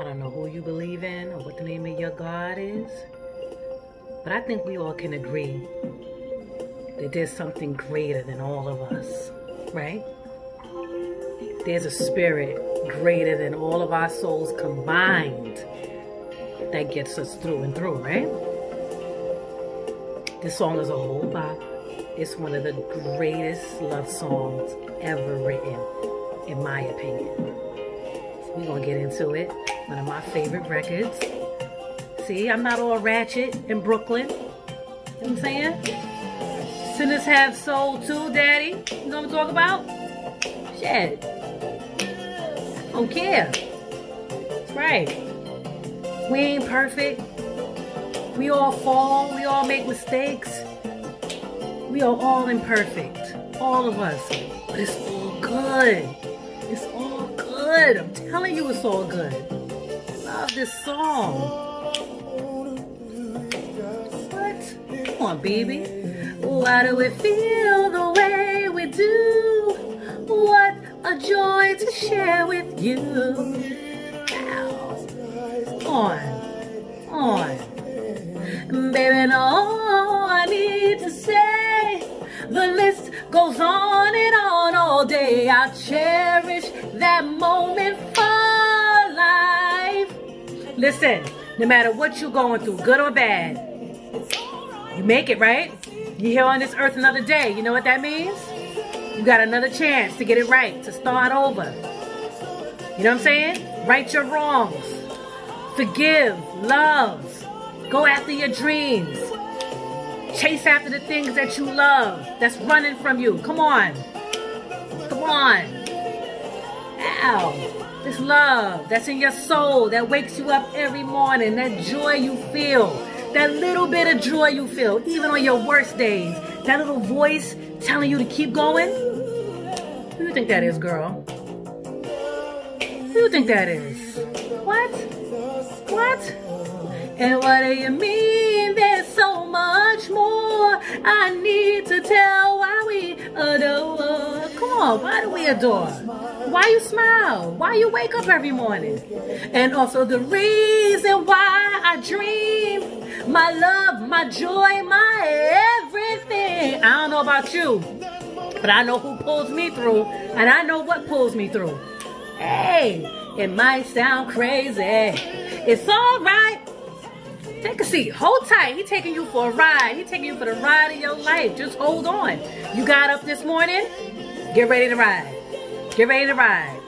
I don't know who you believe in or what the name of your God is, but I think we all can agree that there's something greater than all of us, right? There's a spirit greater than all of our souls combined that gets us through and through, right? This song is a whole bop. It's one of the greatest love songs ever written, in my opinion. We're gonna get into it. One of my favorite records. See, I'm not all ratchet in Brooklyn. You know what I'm saying? Sinners have soul too, daddy. You know what I'm talking about? Shit. Don't care. That's right. We ain't perfect. We all fall. We all make mistakes. We are all imperfect. All of us. But it's all good. It's all good. I'm telling you it's all good. Love this song. What? Come on, baby. Why do we feel the way we do? What a joy to share with you. Ow. On. On. Baby, all I need to say, the list goes on and on all day. I cherish that moment for life. Listen, no matter what you're going through, good or bad, you make it, right? You're here on this earth another day. You know what that means? You got another chance to get it right, to start over. You know what I'm saying? Right your wrongs. Forgive, love. Go after your dreams. Chase after the things that you love that's running from you. Come on. Come on. Ow. This love that's in your soul that wakes you up every morning, that joy you feel, that little bit of joy you feel, even on your worst days, that little voice telling you to keep going. Who do you think that is, girl? Who do you think that is? What? What? And what do you mean there's so much more I need to tell why we adore? Come on, why do we adore? Why you smile? Why you wake up every morning? And also the reason why I dream, my love, my joy, my everything. I don't know about you, but I know who pulls me through, and I know what pulls me through. Hey, it might sound crazy. It's all right. Take a seat. Hold tight. He taking you for a ride. He taking you for the ride of your life. Just hold on. You got up this morning. Get ready to ride. Get ready to ride.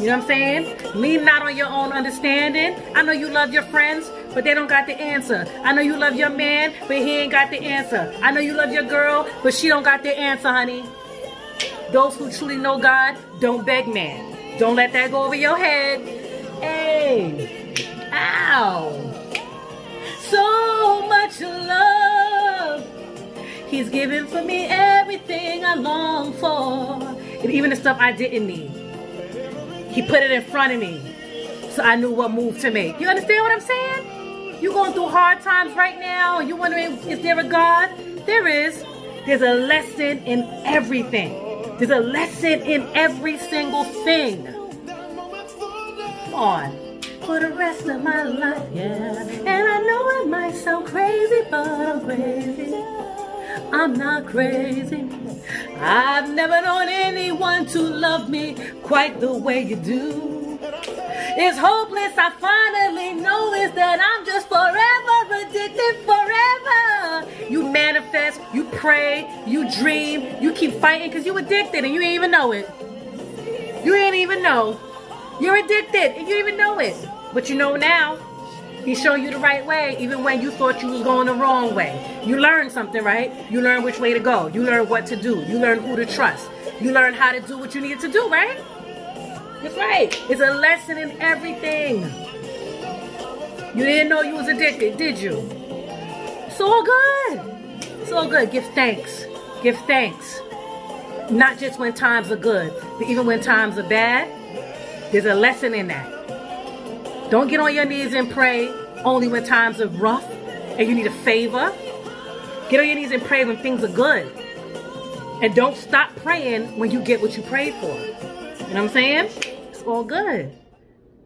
You know what I'm saying? Lean not on your own understanding. I know you love your friends, but they don't got the answer. I know you love your man, but he ain't got the answer. I know you love your girl, but she don't got the answer, honey. Those who truly know God, don't beg man. Don't let that go over your head. Hey. Ow. So much love. He's given for me everything I long for. And even the stuff I didn't need. He put it in front of me. So I knew what move to make. You understand what I'm saying? You're going through hard times right now. You're wondering, is there a God? There is. There's a lesson in everything. There's a lesson in every single thing. Come on. For the rest of my life, yeah. And I know it might sound crazy, but I'm crazy. I'm not crazy. I've never known anyone to love me quite the way you do. It's hopeless, I finally know is that I'm just forever addicted, forever. You manifest, you pray, you dream, you keep fighting because you addicted and you ain't even know it. You ain't even know. You're addicted and you even know it. But you know now. He's showing you the right way, even when you thought you was going the wrong way. You learn something, right? You learn which way to go. You learn what to do. You learn who to trust. You learn how to do what you need to do, right? That's right. It's a lesson in everything. You didn't know you was addicted, did you? All good. All good. Give thanks. Give thanks. Not just when times are good, but even when times are bad, there's a lesson in that. Don't get on your knees and pray only when times are rough and you need a favor. Get on your knees and pray when things are good. And don't stop praying when you get what you prayed for. You know what I'm saying? It's all good.